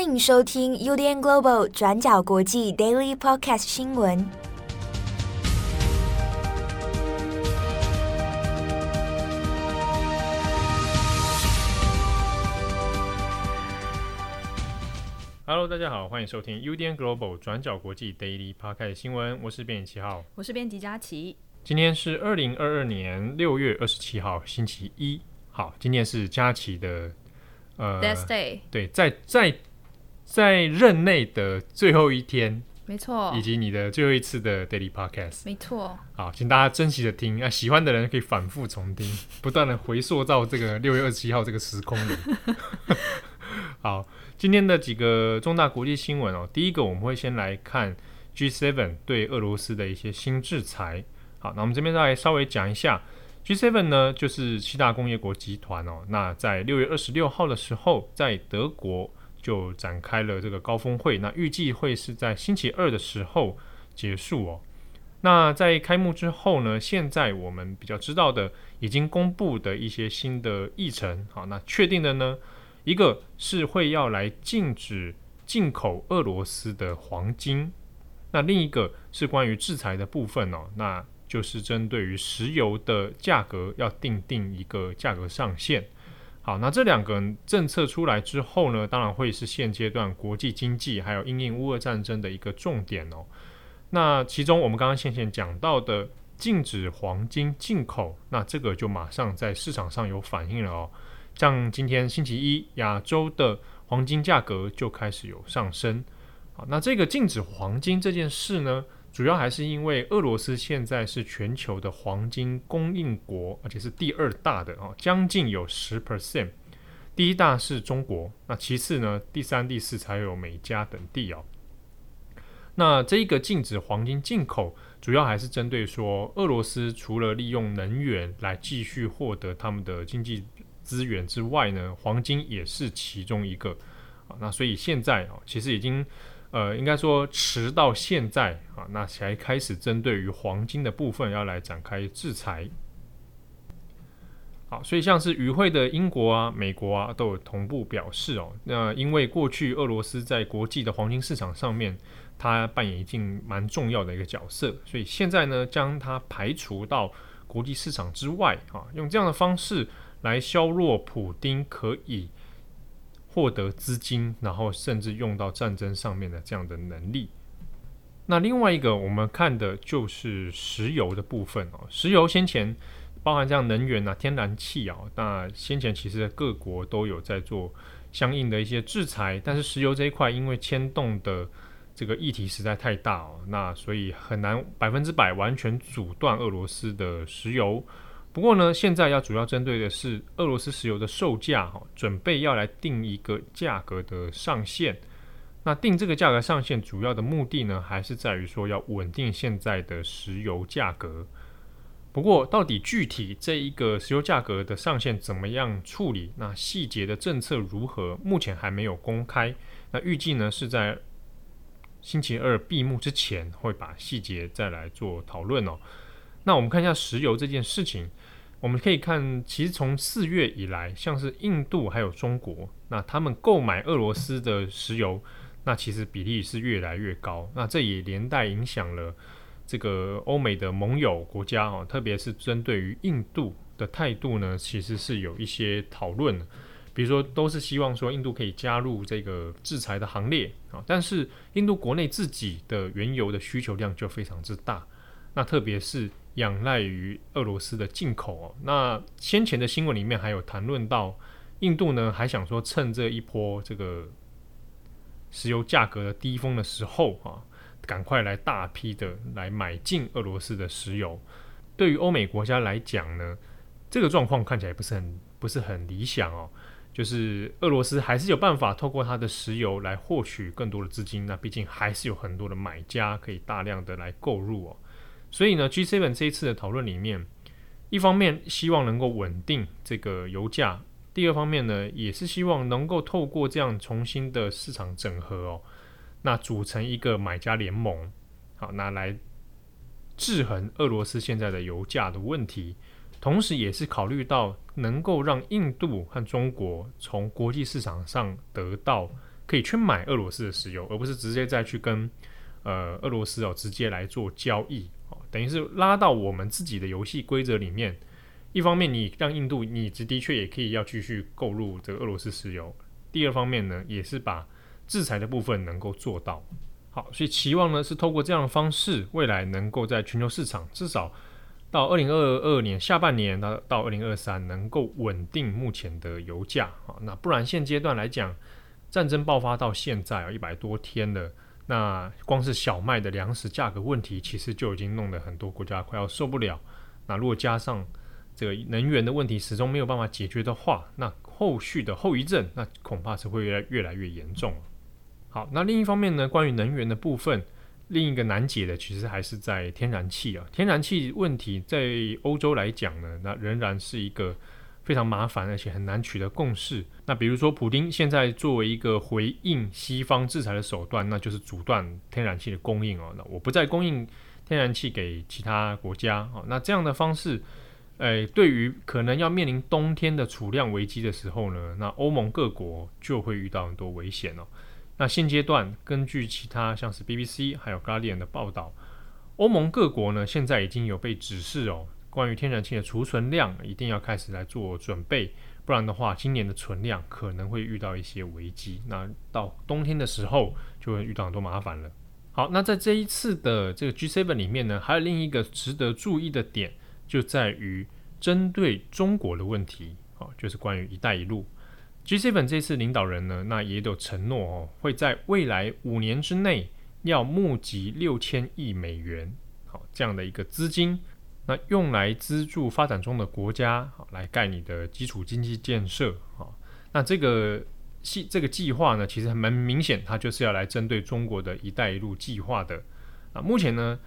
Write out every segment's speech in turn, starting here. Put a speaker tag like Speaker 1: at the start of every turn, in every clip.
Speaker 1: 欢迎收听 UDN Global 转角国际 Daily Podcast 新闻。
Speaker 2: Hello，大家好，欢迎收听 UDN Global 转角国际 Daily Podcast 新闻。我是编辑七号，
Speaker 3: 我是编辑佳琪。
Speaker 2: 今天是二零二二年六月二十七号，星期一。好，今天是佳琪的呃
Speaker 3: day，
Speaker 2: 对，在在在任内的最后一天，
Speaker 3: 没错，
Speaker 2: 以及你的最后一次的 Daily Podcast，
Speaker 3: 没错。
Speaker 2: 好，请大家珍惜的听啊，喜欢的人可以反复重听，不断的回溯到这个六月二十七号这个时空里。好。今天的几个重大国际新闻哦，第一个我们会先来看 G7 对俄罗斯的一些新制裁。好，那我们这边再来稍微讲一下 G7 呢，就是七大工业国集团哦。那在六月二十六号的时候，在德国就展开了这个高峰会，那预计会是在星期二的时候结束哦。那在开幕之后呢，现在我们比较知道的已经公布的一些新的议程，好，那确定的呢？一个是会要来禁止进口俄罗斯的黄金，那另一个是关于制裁的部分哦，那就是针对于石油的价格要定定一个价格上限。好，那这两个政策出来之后呢，当然会是现阶段国际经济还有因应乌俄战争的一个重点哦。那其中我们刚刚先前讲到的禁止黄金进口，那这个就马上在市场上有反应了哦。像今天星期一，亚洲的黄金价格就开始有上升。好，那这个禁止黄金这件事呢，主要还是因为俄罗斯现在是全球的黄金供应国，而且是第二大的啊，将近有十 percent。第一大是中国，那其次呢，第三、第四才有美加等地哦。那这一个禁止黄金进口，主要还是针对说，俄罗斯除了利用能源来继续获得他们的经济。资源之外呢，黄金也是其中一个啊。那所以现在啊，其实已经呃，应该说迟到现在啊，那才开始针对于黄金的部分要来展开制裁。好，所以像是与会的英国啊、美国啊，都有同步表示哦。那因为过去俄罗斯在国际的黄金市场上面，它扮演一定蛮重要的一个角色，所以现在呢，将它排除到国际市场之外啊，用这样的方式。来削弱普丁可以获得资金，然后甚至用到战争上面的这样的能力。那另外一个我们看的就是石油的部分哦。石油先前包含这样能源啊、天然气啊，那先前其实各国都有在做相应的一些制裁，但是石油这一块因为牵动的这个议题实在太大哦，那所以很难百分之百完全阻断俄罗斯的石油。不过呢，现在要主要针对的是俄罗斯石油的售价，哈，准备要来定一个价格的上限。那定这个价格上限，主要的目的呢，还是在于说要稳定现在的石油价格。不过，到底具体这一个石油价格的上限怎么样处理，那细节的政策如何，目前还没有公开。那预计呢，是在星期二闭幕之前，会把细节再来做讨论哦。那我们看一下石油这件事情，我们可以看，其实从四月以来，像是印度还有中国，那他们购买俄罗斯的石油，那其实比例是越来越高。那这也连带影响了这个欧美的盟友国家哦，特别是针对于印度的态度呢，其实是有一些讨论，比如说都是希望说印度可以加入这个制裁的行列啊，但是印度国内自己的原油的需求量就非常之大，那特别是。仰赖于俄罗斯的进口哦，那先前的新闻里面还有谈论到，印度呢还想说趁这一波这个石油价格的低峰的时候啊，赶快来大批的来买进俄罗斯的石油。对于欧美国家来讲呢，这个状况看起来不是很不是很理想哦，就是俄罗斯还是有办法透过它的石油来获取更多的资金，那毕竟还是有很多的买家可以大量的来购入哦。所以呢，G7 这一次的讨论里面，一方面希望能够稳定这个油价，第二方面呢，也是希望能够透过这样重新的市场整合哦，那组成一个买家联盟，好，那来制衡俄罗斯现在的油价的问题，同时也是考虑到能够让印度和中国从国际市场上得到可以去买俄罗斯的石油，而不是直接再去跟呃俄罗斯哦直接来做交易，等于是拉到我们自己的游戏规则里面。一方面，你让印度，你的确也可以要继续购入这个俄罗斯石油；第二方面呢，也是把制裁的部分能够做到。好，所以期望呢是透过这样的方式，未来能够在全球市场至少到二零二二年下半年到到二零二三能够稳定目前的油价啊。那不然现阶段来讲，战争爆发到现在啊一百多天了，那光是小麦的粮食价格问题，其实就已经弄得很多国家快要受不了。那如果加上这个能源的问题始终没有办法解决的话，那后续的后遗症那恐怕是会越来越来越严重。好，那另一方面呢，关于能源的部分，另一个难解的其实还是在天然气啊。天然气问题在欧洲来讲呢，那仍然是一个非常麻烦而且很难取得共识。那比如说，普丁现在作为一个回应西方制裁的手段，那就是阻断天然气的供应哦。那我不再供应天然气给其他国家哦。那这样的方式。诶，对于可能要面临冬天的储量危机的时候呢，那欧盟各国就会遇到很多危险哦。那现阶段根据其他像是 BBC 还有 Guardian 的报道，欧盟各国呢现在已经有被指示哦，关于天然气的储存量一定要开始来做准备，不然的话，今年的存量可能会遇到一些危机。那到冬天的时候就会遇到很多麻烦了。好，那在这一次的这个 G7 里面呢，还有另一个值得注意的点。就在于针对中国的问题，哦，就是关于“一带一路”。G7 这次领导人呢，那也有承诺哦，会在未来五年之内要募集六千亿美元，好，这样的一个资金，那用来资助发展中的国家，好，来盖你的基础经济建设，好，那这个计这个计划呢，其实还蛮明显，它就是要来针对中国的一带一路计划的。啊，目前呢。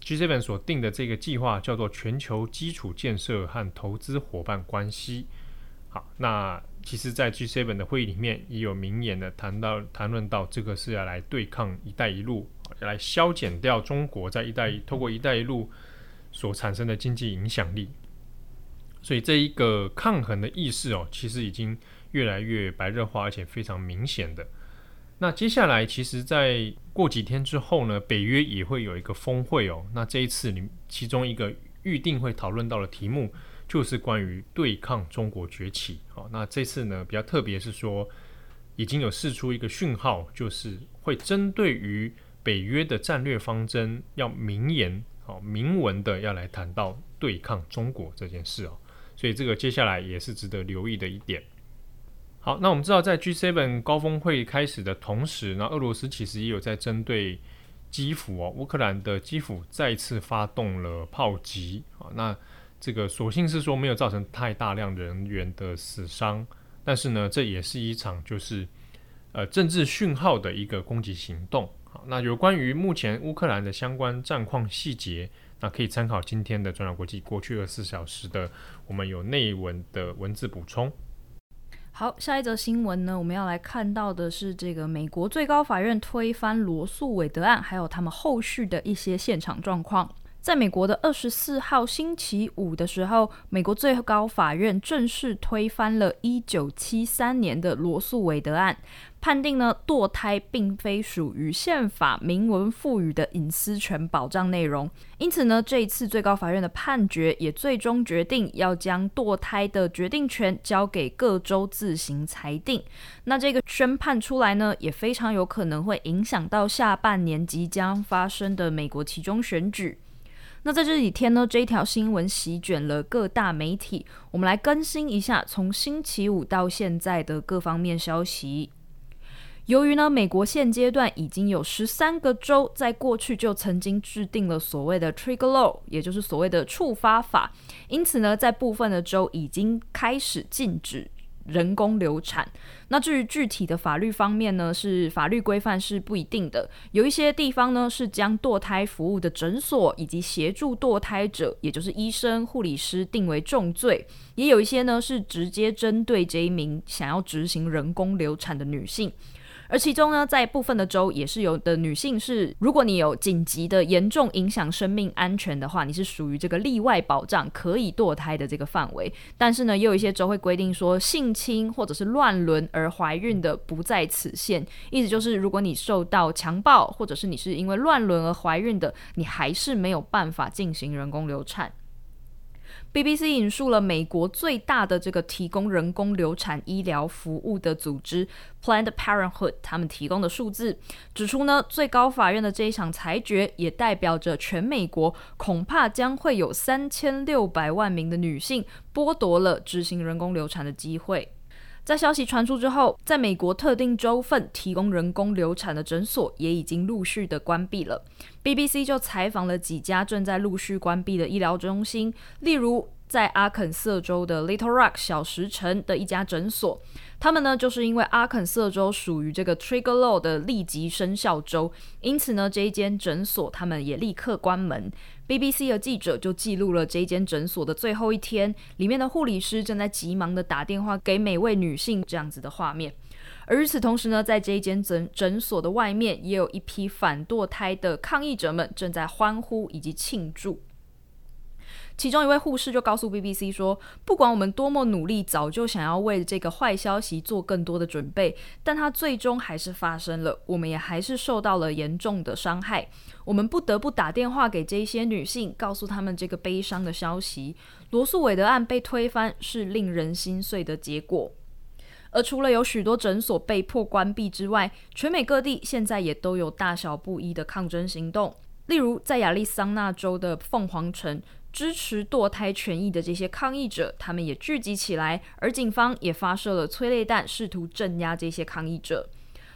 Speaker 2: G7 所定的这个计划叫做全球基础建设和投资伙伴关系。好，那其实，在 G7 的会议里面也有明言的谈到谈论到，这个是要来对抗“一带一路”，要来削减掉中国在“一带一”透过“一带一路”所产生的经济影响力。所以，这一个抗衡的意识哦，其实已经越来越白热化，而且非常明显的。那接下来，其实，在过几天之后呢，北约也会有一个峰会哦。那这一次，你其中一个预定会讨论到的题目，就是关于对抗中国崛起。好，那这次呢，比较特别是说，已经有释出一个讯号，就是会针对于北约的战略方针，要明言、好明文的要来谈到对抗中国这件事哦。所以这个接下来也是值得留意的一点。好，那我们知道，在 G7 高峰会开始的同时，那俄罗斯其实也有在针对基辅哦，乌克兰的基辅再次发动了炮击啊。那这个所幸是说没有造成太大量人员的死伤，但是呢，这也是一场就是呃政治讯号的一个攻击行动。那有关于目前乌克兰的相关战况细节，那可以参考今天的转角国际过去二十四小时的我们有内文的文字补充。
Speaker 3: 好，下一则新闻呢，我们要来看到的是这个美国最高法院推翻罗素韦德案，还有他们后续的一些现场状况。在美国的二十四号星期五的时候，美国最高法院正式推翻了一九七三年的罗诉韦德案，判定呢堕胎并非属于宪法明文赋予的隐私权保障内容。因此呢，这一次最高法院的判决也最终决定要将堕胎的决定权交给各州自行裁定。那这个宣判出来呢，也非常有可能会影响到下半年即将发生的美国期中选举。那在这几天呢，这一条新闻席卷了各大媒体。我们来更新一下从星期五到现在的各方面消息。由于呢，美国现阶段已经有十三个州在过去就曾经制定了所谓的 Trigger Law，也就是所谓的触发法，因此呢，在部分的州已经开始禁止。人工流产，那至于具体的法律方面呢，是法律规范是不一定的。有一些地方呢是将堕胎服务的诊所以及协助堕胎者，也就是医生、护理师定为重罪；也有一些呢是直接针对这一名想要执行人工流产的女性。而其中呢，在部分的州也是有的女性是，如果你有紧急的严重影响生命安全的话，你是属于这个例外保障可以堕胎的这个范围。但是呢，也有一些州会规定说，性侵或者是乱伦而怀孕的不在此限。意思就是，如果你受到强暴，或者是你是因为乱伦而怀孕的，你还是没有办法进行人工流产。BBC 引述了美国最大的这个提供人工流产医疗服务的组织 Planned Parenthood，他们提供的数字指出呢，最高法院的这一场裁决也代表着全美国恐怕将会有三千六百万名的女性剥夺了执行人工流产的机会。在消息传出之后，在美国特定州份提供人工流产的诊所也已经陆续的关闭了。BBC 就采访了几家正在陆续关闭的医疗中心，例如在阿肯色州的 Little Rock 小石城的一家诊所。他们呢，就是因为阿肯色州属于这个 Trigger Law 的立即生效州，因此呢，这一间诊所他们也立刻关门。BBC 的记者就记录了这一间诊所的最后一天，里面的护理师正在急忙地打电话给每位女性这样子的画面。而与此同时呢，在这一间诊诊所的外面，也有一批反堕胎的抗议者们正在欢呼以及庆祝。其中一位护士就告诉 BBC 说：“不管我们多么努力，早就想要为这个坏消息做更多的准备，但它最终还是发生了。我们也还是受到了严重的伤害。我们不得不打电话给这些女性，告诉她们这个悲伤的消息：罗素韦德案被推翻是令人心碎的结果。而除了有许多诊所被迫关闭之外，全美各地现在也都有大小不一的抗争行动。例如，在亚利桑那州的凤凰城。”支持堕胎权益的这些抗议者，他们也聚集起来，而警方也发射了催泪弹，试图镇压这些抗议者。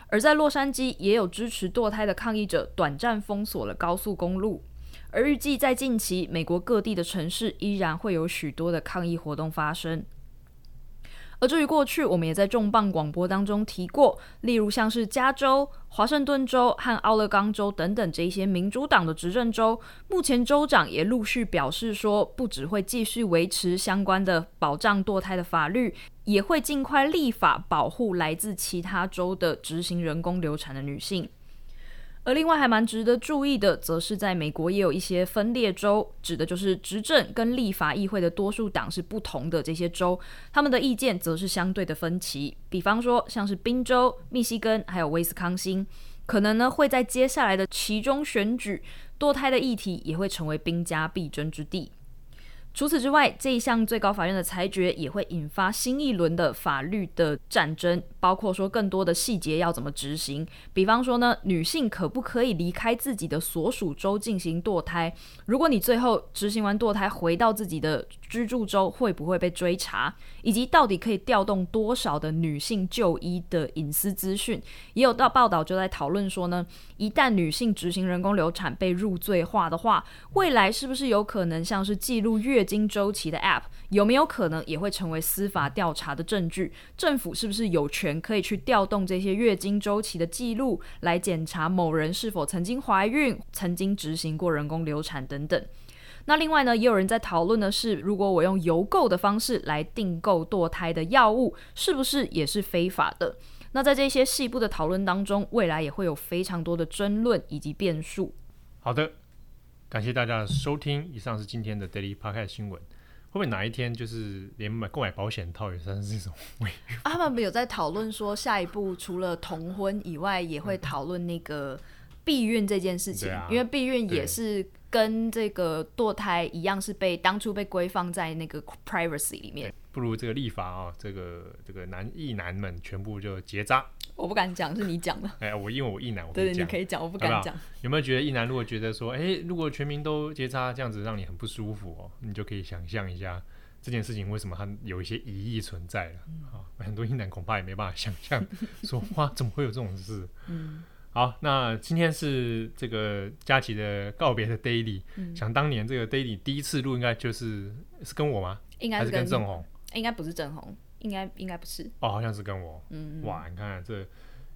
Speaker 3: 而在洛杉矶，也有支持堕胎的抗议者短暂封锁了高速公路。而预计在近期，美国各地的城市依然会有许多的抗议活动发生。而至于过去，我们也在重磅广播当中提过，例如像是加州、华盛顿州和奥勒冈州等等这些民主党的执政州，目前州长也陆续表示说，不只会继续维持相关的保障堕胎的法律，也会尽快立法保护来自其他州的执行人工流产的女性。而另外还蛮值得注意的，则是在美国也有一些分裂州，指的就是执政跟立法议会的多数党是不同的这些州，他们的意见则是相对的分歧。比方说，像是宾州、密西根还有威斯康星，可能呢会在接下来的其中选举，堕胎的议题也会成为兵家必争之地。除此之外，这一项最高法院的裁决也会引发新一轮的法律的战争，包括说更多的细节要怎么执行。比方说呢，女性可不可以离开自己的所属州进行堕胎？如果你最后执行完堕胎回到自己的居住州，会不会被追查？以及到底可以调动多少的女性就医的隐私资讯？也有到报道就在讨论说呢，一旦女性执行人工流产被入罪化的话，未来是不是有可能像是记录月经周期的 App 有没有可能也会成为司法调查的证据？政府是不是有权可以去调动这些月经周期的记录来检查某人是否曾经怀孕、曾经执行过人工流产等等？那另外呢，也有人在讨论的是，如果我用邮购的方式来订购堕胎的药物，是不是也是非法的？那在这些细部的讨论当中，未来也会有非常多的争论以及变数。
Speaker 2: 好的。感谢大家的收听，以上是今天的 Daily Podcast 新闻。会不会哪一天就是连买购买保险套也算是这
Speaker 3: 种 他们有在讨论说，下一步除了同婚以外，也会讨论那个避孕这件事情，嗯、因为避孕也是跟这个堕胎一样，是被当初被规放在那个 privacy 里面。
Speaker 2: 不如这个立法啊、哦，这个这个男异男们全部就结扎。
Speaker 3: 我不敢讲，是你讲的。
Speaker 2: 哎，我因为我一男，我
Speaker 3: 对，你可以讲，我不敢讲。
Speaker 2: 有没有觉得一男如果觉得说，哎，如果全民都结扎，这样子让你很不舒服哦，你就可以想象一下这件事情为什么它有一些疑义存在了啊、嗯？很多一男恐怕也没办法想象，说哇，怎么会有这种事？嗯。好，那今天是这个佳琪的告别的 daily、嗯。想当年这个 daily 第一次录，应该就是是跟我吗？
Speaker 3: 应该
Speaker 2: 是跟郑红？
Speaker 3: 应该不是郑红。应该应该不是
Speaker 2: 哦，好像是跟我。嗯，哇，你看这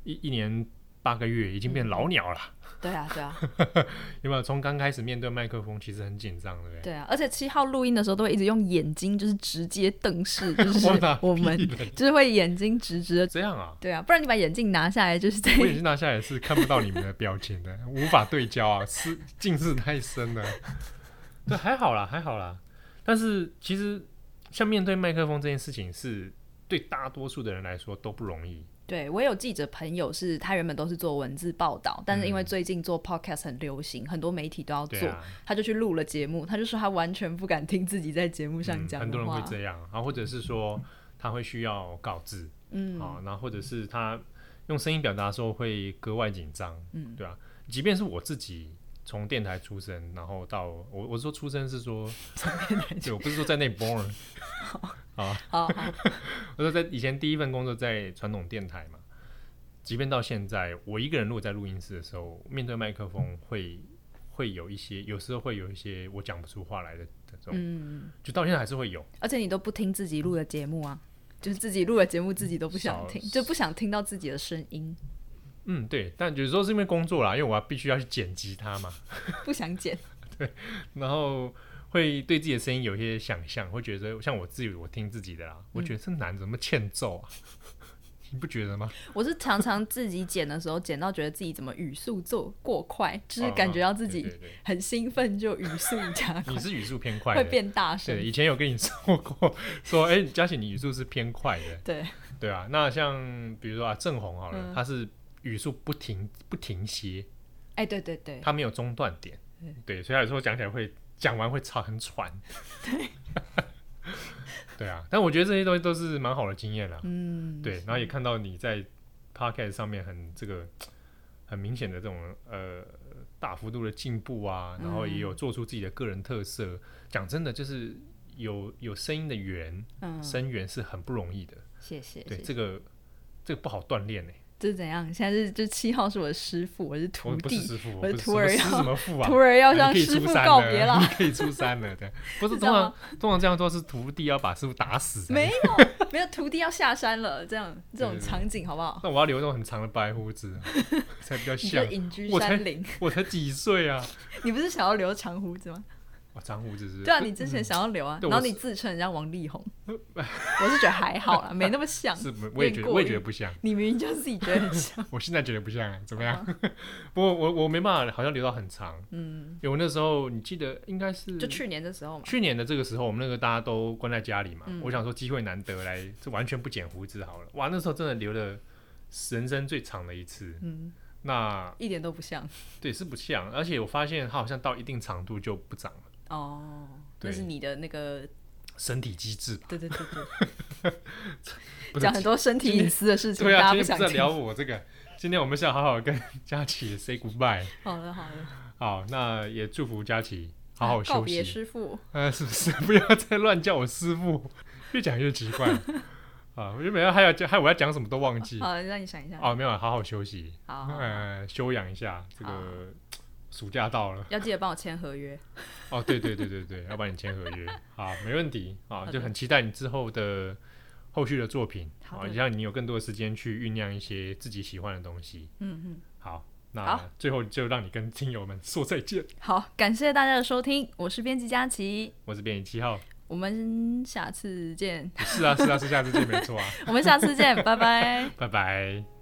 Speaker 2: 一一年八个月，已经变老鸟了。
Speaker 3: 对啊，对啊，
Speaker 2: 有没有从刚开始面对麦克风，其实很紧张，对不对？
Speaker 3: 对啊，而且七号录音的时候都会一直用眼睛，就是直接瞪视，就 是我们就是会眼睛直直的。
Speaker 2: 这样啊？
Speaker 3: 对啊，不然你把眼镜拿下来，就是在
Speaker 2: 我眼镜拿下来是看不到你们的表情的，无法对焦啊，是近视太深了。对，还好啦，还好啦。但是其实像面对麦克风这件事情，是对大多数的人来说都不容易。
Speaker 3: 对，我有记者朋友是，他原本都是做文字报道，但是因为最近做 podcast 很流行，嗯、很多媒体都要做，啊、他就去录了节目。他就说他完全不敢听自己在节目上讲。很多人会这样，然后或者是说他会需要稿子，嗯，啊，然后或者是他用声音表达的时候会格外紧张，嗯，对啊，即便是我自己从电台出身，然后到我我说出身是说，对，我不是说在那 born。好，好，我说在以前第一份工作在传统电台嘛，即便到现在，我一个人如果在录音室的时候，面对麦克风会会有一些，有时候会有一些我讲不出话来的这种，嗯，就到现在还是会有。而且你都不听自己录的节目啊，就是自己录的节目自己都不想听，就不想听到自己的声音。
Speaker 2: 嗯，对，但有时候是因为工作啦，因为我要必须要去剪辑它嘛，
Speaker 3: 不想剪。
Speaker 2: 对，然后。会对自己的声音有一些想象，会觉得像我自己，我听自己的啦，嗯、我觉得这男怎么欠揍啊？你不觉得吗？
Speaker 3: 我是常常自己剪的时候，剪到觉得自己怎么语速做过快，就是感觉到自己很兴奋，就语速加快。
Speaker 2: 你是语速偏快，
Speaker 3: 会变大声。
Speaker 2: 对，以前有跟你说过，说哎，佳琪，你语速是偏快的。
Speaker 3: 对
Speaker 2: 对啊，那像比如说啊，郑红好了，嗯、他是语速不停不停歇。
Speaker 3: 哎，对对对，
Speaker 2: 它没有中断点。对，所以有时候讲起来会。讲完会吵很喘，对，对啊，但我觉得这些东西都是蛮好的经验了，嗯，对，然后也看到你在 podcast 上面很这个很明显的这种呃大幅度的进步啊，然后也有做出自己的个人特色。讲、嗯、真的，就是有有声音的源，嗯，声源是很不容易的，
Speaker 3: 谢谢，
Speaker 2: 对，
Speaker 3: 谢谢
Speaker 2: 这个这个不好锻炼呢。
Speaker 3: 这是怎样？现在是就七号是我的师傅，我是徒弟，
Speaker 2: 我，是师父
Speaker 3: 我是徒儿要
Speaker 2: 什么父啊？
Speaker 3: 徒儿要向师傅告别了，
Speaker 2: 你可以出山了，对，不是通常通常这样做是徒弟要把师傅打死，
Speaker 3: 没有没有徒弟要下山了，这样这种场景好不好？
Speaker 2: 那我要留那种很长的白胡子，才比较像
Speaker 3: 隐居山林。
Speaker 2: 我才几岁啊？
Speaker 3: 你不是想要留长胡子吗？
Speaker 2: 哇，长胡子是？
Speaker 3: 对啊，你之前想要留啊，然后你自称人家王力宏，我是觉得还好啦，没那么像。
Speaker 2: 是，我也觉得，我也觉得不像。
Speaker 3: 你明明就自己觉得很像。
Speaker 2: 我现在觉得不像，怎么样？不过我我没办法，好像留到很长。嗯，因为我那时候你记得应该是
Speaker 3: 就去年的时候嘛。
Speaker 2: 去年的这个时候，我们那个大家都关在家里嘛，我想说机会难得来，就完全不剪胡子好了。哇，那时候真的留了人生最长的一次。嗯，那
Speaker 3: 一点都不像。
Speaker 2: 对，是不像，而且我发现它好像到一定长度就不长了。
Speaker 3: 哦，那是你的那个
Speaker 2: 身体机制吧？
Speaker 3: 对对对对，讲很多身体隐私的事情，
Speaker 2: 对啊，
Speaker 3: 大家不想
Speaker 2: 在聊我这个。今天我们想好好跟佳琪 say goodbye。
Speaker 3: 好的，好的。
Speaker 2: 好，那也祝福佳琪好好休息。
Speaker 3: 告别师傅，
Speaker 2: 呃，是不是？不要再乱叫我师傅，越讲越奇怪。啊，我原本还要讲，还我要讲什么都忘记。
Speaker 3: 好，让你想一下。
Speaker 2: 哦，没有，好好休息。
Speaker 3: 好，
Speaker 2: 呃，休养一下这个。暑假到了，
Speaker 3: 要记得帮我签合约。
Speaker 2: 哦，对对对对对，要帮你签合约。好，没问题。啊，就很期待你之后的后续的作品。好，让你有更多的时间去酝酿一些自己喜欢的东西。嗯嗯。好，那最后就让你跟听友们说再见。
Speaker 3: 好，感谢大家的收听，我是编辑佳琪，
Speaker 2: 我是编辑七号，
Speaker 3: 我们下次见。
Speaker 2: 是啊是啊是下次见，没错啊。
Speaker 3: 我们下次见，拜拜，
Speaker 2: 拜拜。